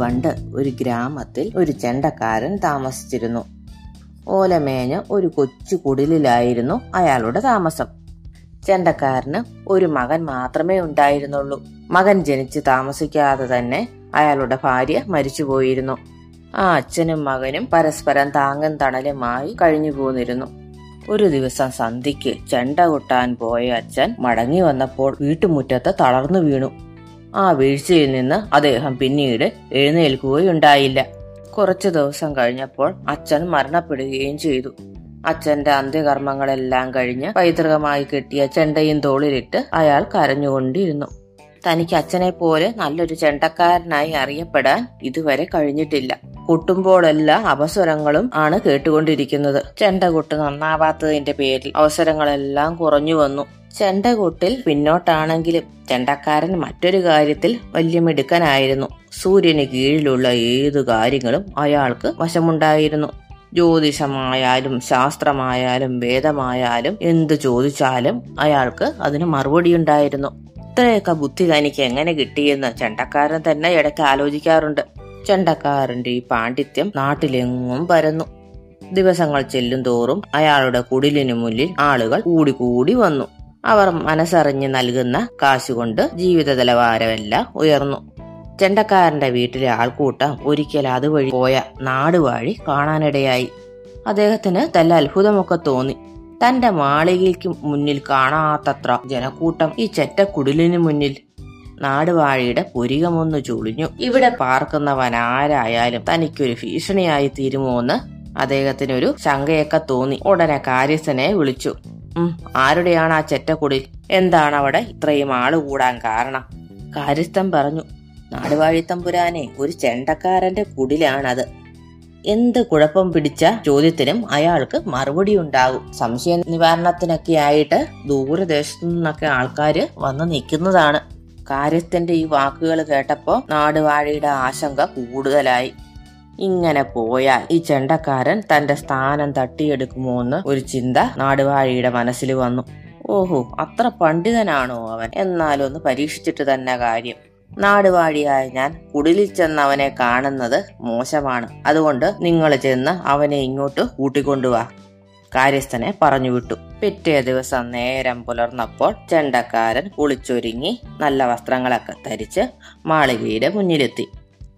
പണ്ട് ഒരു ഗ്രാമത്തിൽ ഒരു ചെണ്ടക്കാരൻ താമസിച്ചിരുന്നു. ഓലമേഞ്ഞ ഒരു കൊച്ചു കുടിലിലായിരുന്നു അയാളുടെ താമസം. ചെണ്ടക്കാരന് ഒരു മകൻ മാത്രമേ ഉണ്ടായിരുന്നുള്ളൂ. മകൻ ജനിച്ച് താമസിക്കാതെ തന്നെ അയാളുടെ ഭാര്യ മരിച്ചുപോയിരുന്നു. ആ അച്ഛനും മകനും പരസ്പരം താങ്ങും തണലുമായി കഴിഞ്ഞു പോന്നിരുന്നു ഒരു ദിവസം സന്ധ്യയ്ക്ക് ചെണ്ട കൊട്ടാൻ പോയ അച്ഛൻ മടങ്ങി വന്നപ്പോൾ വീട്ടുമുറ്റത്ത് തളർന്നു വീണു. ആ വീഴ്ചയിൽ നിന്ന് അദ്ദേഹം പിന്നീട് എഴുന്നേൽക്കുകയുണ്ടായില്ല. കുറച്ചു ദിവസം കഴിഞ്ഞപ്പോൾ അച്ഛൻ മരണപ്പെടുകയും ചെയ്തു. അച്ഛന്റെ അന്ത്യകർമ്മങ്ങളെല്ലാം കഴിഞ്ഞ് പൈതൃകമായി കിട്ടിയ ചെണ്ടയും തോളിലിട്ട് അയാൾ കരഞ്ഞുകൊണ്ടിരുന്നു. തനിക്ക് അച്ഛനെ പോലെ നല്ലൊരു ചെണ്ടക്കാരനായി അറിയപ്പെടാൻ ഇതുവരെ കഴിഞ്ഞിട്ടില്ല. കൊട്ടുമ്പോഴെല്ലാം അവസരങ്ങളും ആണ് കേട്ടുകൊണ്ടിരിക്കുന്നത്. ചെണ്ട കൊട്ട് നന്നാവാത്തതിന്റെ പേരിൽ അവസരങ്ങളെല്ലാം കുറഞ്ഞു വന്നു. ചെണ്ടകൊട്ടിൽ പിന്നോട്ടാണെങ്കിലും ചെണ്ടക്കാരൻ മറ്റൊരു കാര്യത്തിൽ വലിയ മിടുക്കനായിരുന്നു സൂര്യന് കീഴിലുള്ള ഏതു കാര്യങ്ങളും അയാൾക്ക് വശമുണ്ടായിരുന്നു. ജ്യോതിഷമായാലും ശാസ്ത്രമായാലും വേദമായാലും എന്തു ചോദിച്ചാലും അയാൾക്ക് അതിന് മറുപടി ഉണ്ടായിരുന്നു ഇത്രയൊക്കെ ബുദ്ധി തനിക്ക് എങ്ങനെ കിട്ടിയെന്ന് ചെണ്ടക്കാരൻ തന്നെ ഇടയ്ക്ക് ആലോചിക്കാറുണ്ട്. ചെണ്ടക്കാരന്റെ ഈ പാണ്ഡിത്യം നാട്ടിലെങ്ങും പരന്നു. ദിവസങ്ങൾ ചെല്ലും തോറും അയാളുടെ കുടിലിനു മുന്നിൽ ആളുകൾ കൂടിക്കൂടി വന്നു. അവർ മനസ്സറിഞ്ഞ് നൽകുന്ന കാശുകൊണ്ട് ജീവിത നിലവാരമെല്ലാം ഉയർന്നു. ചെണ്ടക്കാരന്റെ വീട്ടിലെ ആൾക്കൂട്ടം ഒരിക്കൽ അതുവഴി പോയ നാടുവാഴി കാണാനിടയായി. അദ്ദേഹത്തിന് തല്ല അത്ഭുതമൊക്കെ തോന്നി. തന്റെ മാളികയ്ക്ക് മുന്നിൽ കാണാത്തത്ര ജനക്കൂട്ടം ഈ ചെറ്റക്കുടിലിനു മുന്നിൽ. നാടുവാഴിയുടെ പുരികമൊന്നു ചുളിഞ്ഞു. ഇവിടെ പാർക്കുന്നവൻ ആരായാലും തനിക്കൊരു ഭീഷണിയായി തീരുമോന്ന് അദ്ദേഹത്തിനൊരു ശങ്കയൊക്കെ തോന്നി. ഉടനെ കാര്യസ്ഥനെ വിളിച്ചു. ആരുടെയാണ് ആ ചെറ്റക്കുടിൽ എന്താണ് അവിടെ ഇത്രയും ആൾ കൂടാൻ കാരണം? കാര്യസ്ഥൻ പറഞ്ഞു നാടുവാഴിത്തമ്പുരാനെ ഒരു ചെണ്ടക്കാരന്റെ കുടിലാണത്. എന്ത് കുഴപ്പം പിടിച്ച ചോദ്യത്തിനും അയാൾക്ക് മറുപടി ഉണ്ടാകും. സംശയ നിവാരണത്തിനൊക്കെ ആയിട്ട് ദൂരദേശത്തു നിന്നൊക്കെ ആൾക്കാര് വന്ന് നിൽക്കുന്നതാണ്. കാര്യസ്ഥന്റെ ഈ വാക്കുകൾ കേട്ടപ്പോ നാടുവാഴിയുടെ ആശങ്ക കൂടുതലായി. ഇങ്ങനെ പോയാൽ ഈ ചെണ്ടക്കാരൻ തന്റെ സ്ഥാനം തട്ടിയെടുക്കുമോ എന്ന് ഒരു ചിന്ത നാടുവാഴിയുടെ മനസ്സിൽ വന്നു. ഓഹോ അത്ര പണ്ഡിതനാണോ അവൻ? എന്നാലൊന്ന് പരീക്ഷിച്ചിട്ട് തന്നെ കാര്യം. നാടുവാഴിയായ ഞാൻ കുടിലിൽ ചെന്ന് അവനെ കാണുന്നത് മോശമാണ്. അതുകൊണ്ട് നിങ്ങൾ ചെന്ന് അവനെ ഇങ്ങോട്ട് കൂട്ടിക്കൊണ്ടുവാ കാര്യസ്ഥനെ പറഞ്ഞു വിട്ടു. പിറ്റേ ദിവസം നേരം പുലർന്നപ്പോൾ ചെണ്ടക്കാരൻ കുളിച്ചൊരുങ്ങി നല്ല വസ്ത്രങ്ങളൊക്കെ ധരിച്ച് മാളികയുടെ മുന്നിലെത്തി.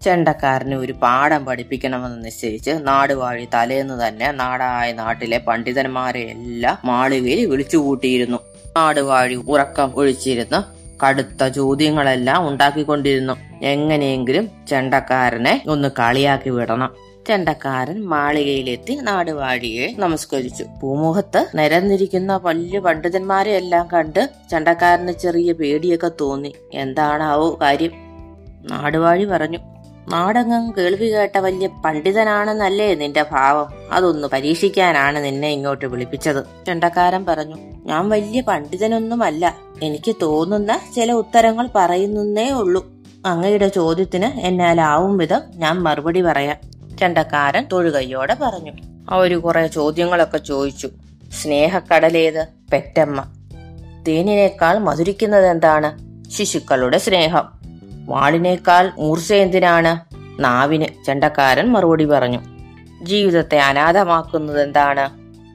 ചെണ്ടക്കാരന് ഒരു പാഠം പഠിപ്പിക്കണമെന്ന് നിശ്ചയിച്ച് നാടുവാഴി തലേന്ന് തന്നെ നാടായ നാട്ടിലെ പണ്ഡിതന്മാരെ എല്ലാം മാളികയിൽ വിളിച്ചുകൂട്ടിയിരുന്നു. നാടുവാഴി ഉറക്കം ഒഴിച്ചിരുന്ന് കടുത്ത ചോദ്യങ്ങളെല്ലാം ഉണ്ടാക്കിക്കൊണ്ടിരുന്നു. എങ്ങനെയെങ്കിലും ചെണ്ടക്കാരനെ ഒന്ന് കളിയാക്കി വിടണം. ചെണ്ടക്കാരൻ മാളികയിലെത്തി നാടുവാഴിയെ നമസ്കരിച്ചു. പൂമുഖത്ത് നിരന്നിരിക്കുന്ന വലിയ പണ്ഡിതന്മാരെ എല്ലാം കണ്ട് ചെണ്ടക്കാരന് ചെറിയ പേടിയൊക്കെ തോന്നി. എന്താണാവോ കാര്യം? നാടുവാഴി പറഞ്ഞു. നാടകം കേൾവി കേട്ട വലിയ പണ്ഡിതനാണെന്നല്ലേ നിന്റെ ഭാവം? അതൊന്ന് പരീക്ഷിക്കാനാണ് നിന്നെ ഇങ്ങോട്ട് വിളിപ്പിച്ചത്. ചെണ്ടക്കാരൻ പറഞ്ഞു ഞാൻ വലിയ പണ്ഡിതനൊന്നുമല്ല. എനിക്ക് തോന്നുന്ന ചില ഉത്തരങ്ങൾ പറയുന്നേ ഉള്ളൂ. അങ്ങയുടെ ചോദ്യത്തിന് എന്നാലാവും വിധം ഞാൻ മറുപടി പറയാം. ചെണ്ടക്കാരൻ തൊഴുകയ്യോടെ പറഞ്ഞു. അവർ കുറെ ചോദ്യങ്ങളൊക്കെ ചോദിച്ചു. സ്നേഹക്കടലേത് പെറ്റമ്മ? തേനിനേക്കാൾ മധുരിക്കുന്നത് എന്താണ് ശിശുക്കളുടെ സ്നേഹം. വാളിനേക്കാൾ മൂർച്ച എന്തിനാണ്? നാവിന് ചെണ്ടക്കാരൻ മറുപടി പറഞ്ഞു. ജീവിതത്തെ അനാഥമാക്കുന്നത് എന്താണ്?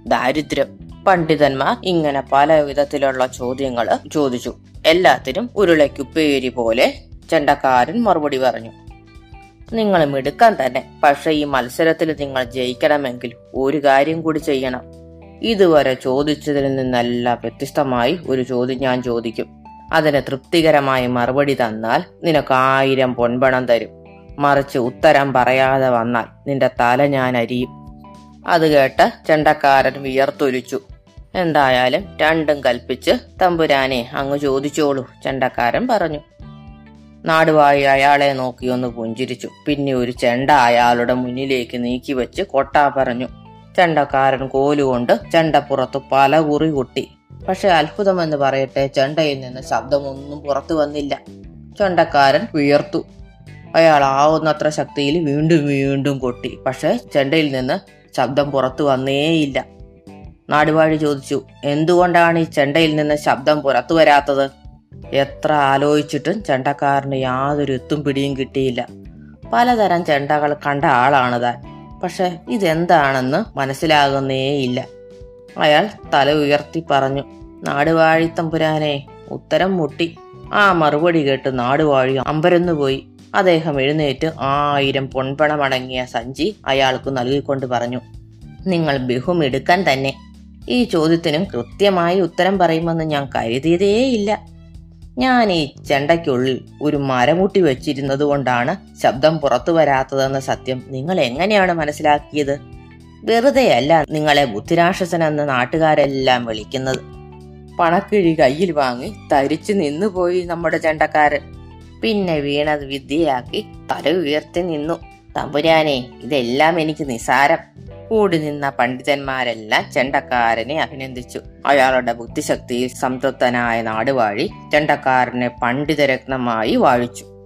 ദാരിദ്ര്യം. പണ്ഡിതന്മാർ ഇങ്ങനെ പല വിധത്തിലുള്ള ചോദ്യങ്ങൾ ചോദിച്ചു. എല്ലാത്തിനും ഉരുളയ്ക്കുപ്പേരി പോലെ ചെണ്ടക്കാരൻ മറുപടി പറഞ്ഞു. നിങ്ങൾ മിടുക്കാൻ തന്നെ. പക്ഷെ ഈ മത്സരത്തിൽ നിങ്ങൾ ജയിക്കണമെങ്കിൽ ഒരു കാര്യം കൂടി ചെയ്യണം. ഇതുവരെ ചോദിച്ചതിൽ നിന്നെല്ലാം വ്യത്യസ്തമായി ഒരു ചോദ്യം ഞാൻ ചോദിക്കും. അതിന് തൃപ്തികരമായ മറുപടി തന്നാൽ നിനക്ക് ആയിരം പൊൻപണം തരും. മറിച്ച് ഉത്തരം പറയാതെ വന്നാൽ നിന്റെ തല ഞാൻ അരിയും. അത് കേട്ട് ചെണ്ടക്കാരൻ വിയർത്തൊലിച്ചു. എന്തായാലും രണ്ടും കൽപ്പിച്ച് തമ്പുരാനെ അങ്ങ് ചോദിച്ചോളൂ ചെണ്ടക്കാരൻ പറഞ്ഞു. നാടുവായി അയാളെ നോക്കി ഒന്ന് പുഞ്ചിരിച്ചു. പിന്നെ ഒരു ചെണ്ട അയാളുടെ മുന്നിലേക്ക് നീക്കി വെച്ച് കൊട്ടാ പറഞ്ഞു. ചെണ്ടക്കാരൻ കോലുകൊണ്ട് ചെണ്ടപ്പുറത്ത് പല കുറി കൊട്ടി. പക്ഷെ അത്ഭുതമെന്ന് പറയട്ടെ ചെണ്ടയിൽ നിന്ന് ശബ്ദമൊന്നും പുറത്തു വന്നില്ല. ചെണ്ടക്കാരൻ വിയർത്തു. അയാൾ ആവുന്നത്ര ശക്തിയിൽ വീണ്ടും വീണ്ടും കൊട്ടി. പക്ഷെ ചെണ്ടയിൽ നിന്ന് ശബ്ദം പുറത്തു വന്നേയില്ല. നാടുവാഴി ചോദിച്ചു എന്തുകൊണ്ടാണ് ഈ ചെണ്ടയിൽ നിന്ന് ശബ്ദം പുറത്തു വരാത്തത്? എത്ര ആലോചിച്ചിട്ടും ചെണ്ടക്കാരന് യാതൊരു എത്തും പിടിയും കിട്ടിയില്ല. പലതരം ചെണ്ടകൾ കണ്ട ആളാണ് താൻ. പക്ഷെ ഇതെന്താണെന്ന് മനസ്സിലാകുന്നേയില്ല. അയാൾ തല ഉയർത്തി പറഞ്ഞു നാടുവാഴി നാടുവാഴിത്തമ്പുരാനെ ഉത്തരം മുട്ടി. ആ മറുപടി കേട്ട് നാടുവാഴി അമ്പരന്നു പോയി. അദ്ദേഹം എഴുന്നേറ്റ് ആയിരം പൊൺപണമടങ്ങിയ സഞ്ചി അയാൾക്ക് നൽകിക്കൊണ്ട് പറഞ്ഞു നിങ്ങൾ ബഹുമെടുക്കാൻ തന്നെ. ഈ ചോദ്യത്തിനും കൃത്യമായി ഉത്തരം പറയുമെന്ന് ഞാൻ കരുതിയതേയില്ല. ഞാൻ ഈ ചെണ്ടയ്ക്കുള്ളിൽ ഒരു മരമുട്ടി വെച്ചിരുന്നത് കൊണ്ടാണ് ശബ്ദം പുറത്തു വരാത്തതെന്ന സത്യം നിങ്ങൾ എങ്ങനെയാണ് മനസ്സിലാക്കിയത്? വെറുതെയല്ല നിങ്ങളെ ബുദ്ധിരാക്ഷസൻ എന്ന നാട്ടുകാരെല്ലാം വിളിക്കുന്നത്. പണക്കിഴി കയ്യിൽ വാങ്ങി തരിച്ചു നിന്നുപോയി നമ്മുടെ ചെണ്ടക്കാരൻ. പിന്നെ വീണത് വിദ്യയാക്കി തല ഉയർത്തി നിന്നു. തമ്പുരാനെ ഇതെല്ലാം എനിക്ക് നിസാരം. കൂടി നിന്ന പണ്ഡിതന്മാരെല്ലാം ചെണ്ടക്കാരനെ അഭിനന്ദിച്ചു. അയാളുടെ ബുദ്ധിശക്തിയിൽ സംതൃപ്തനായ നാടുവാഴി ചെണ്ടക്കാരനെ പണ്ഡിതരത്നമായി വാഴിച്ചു.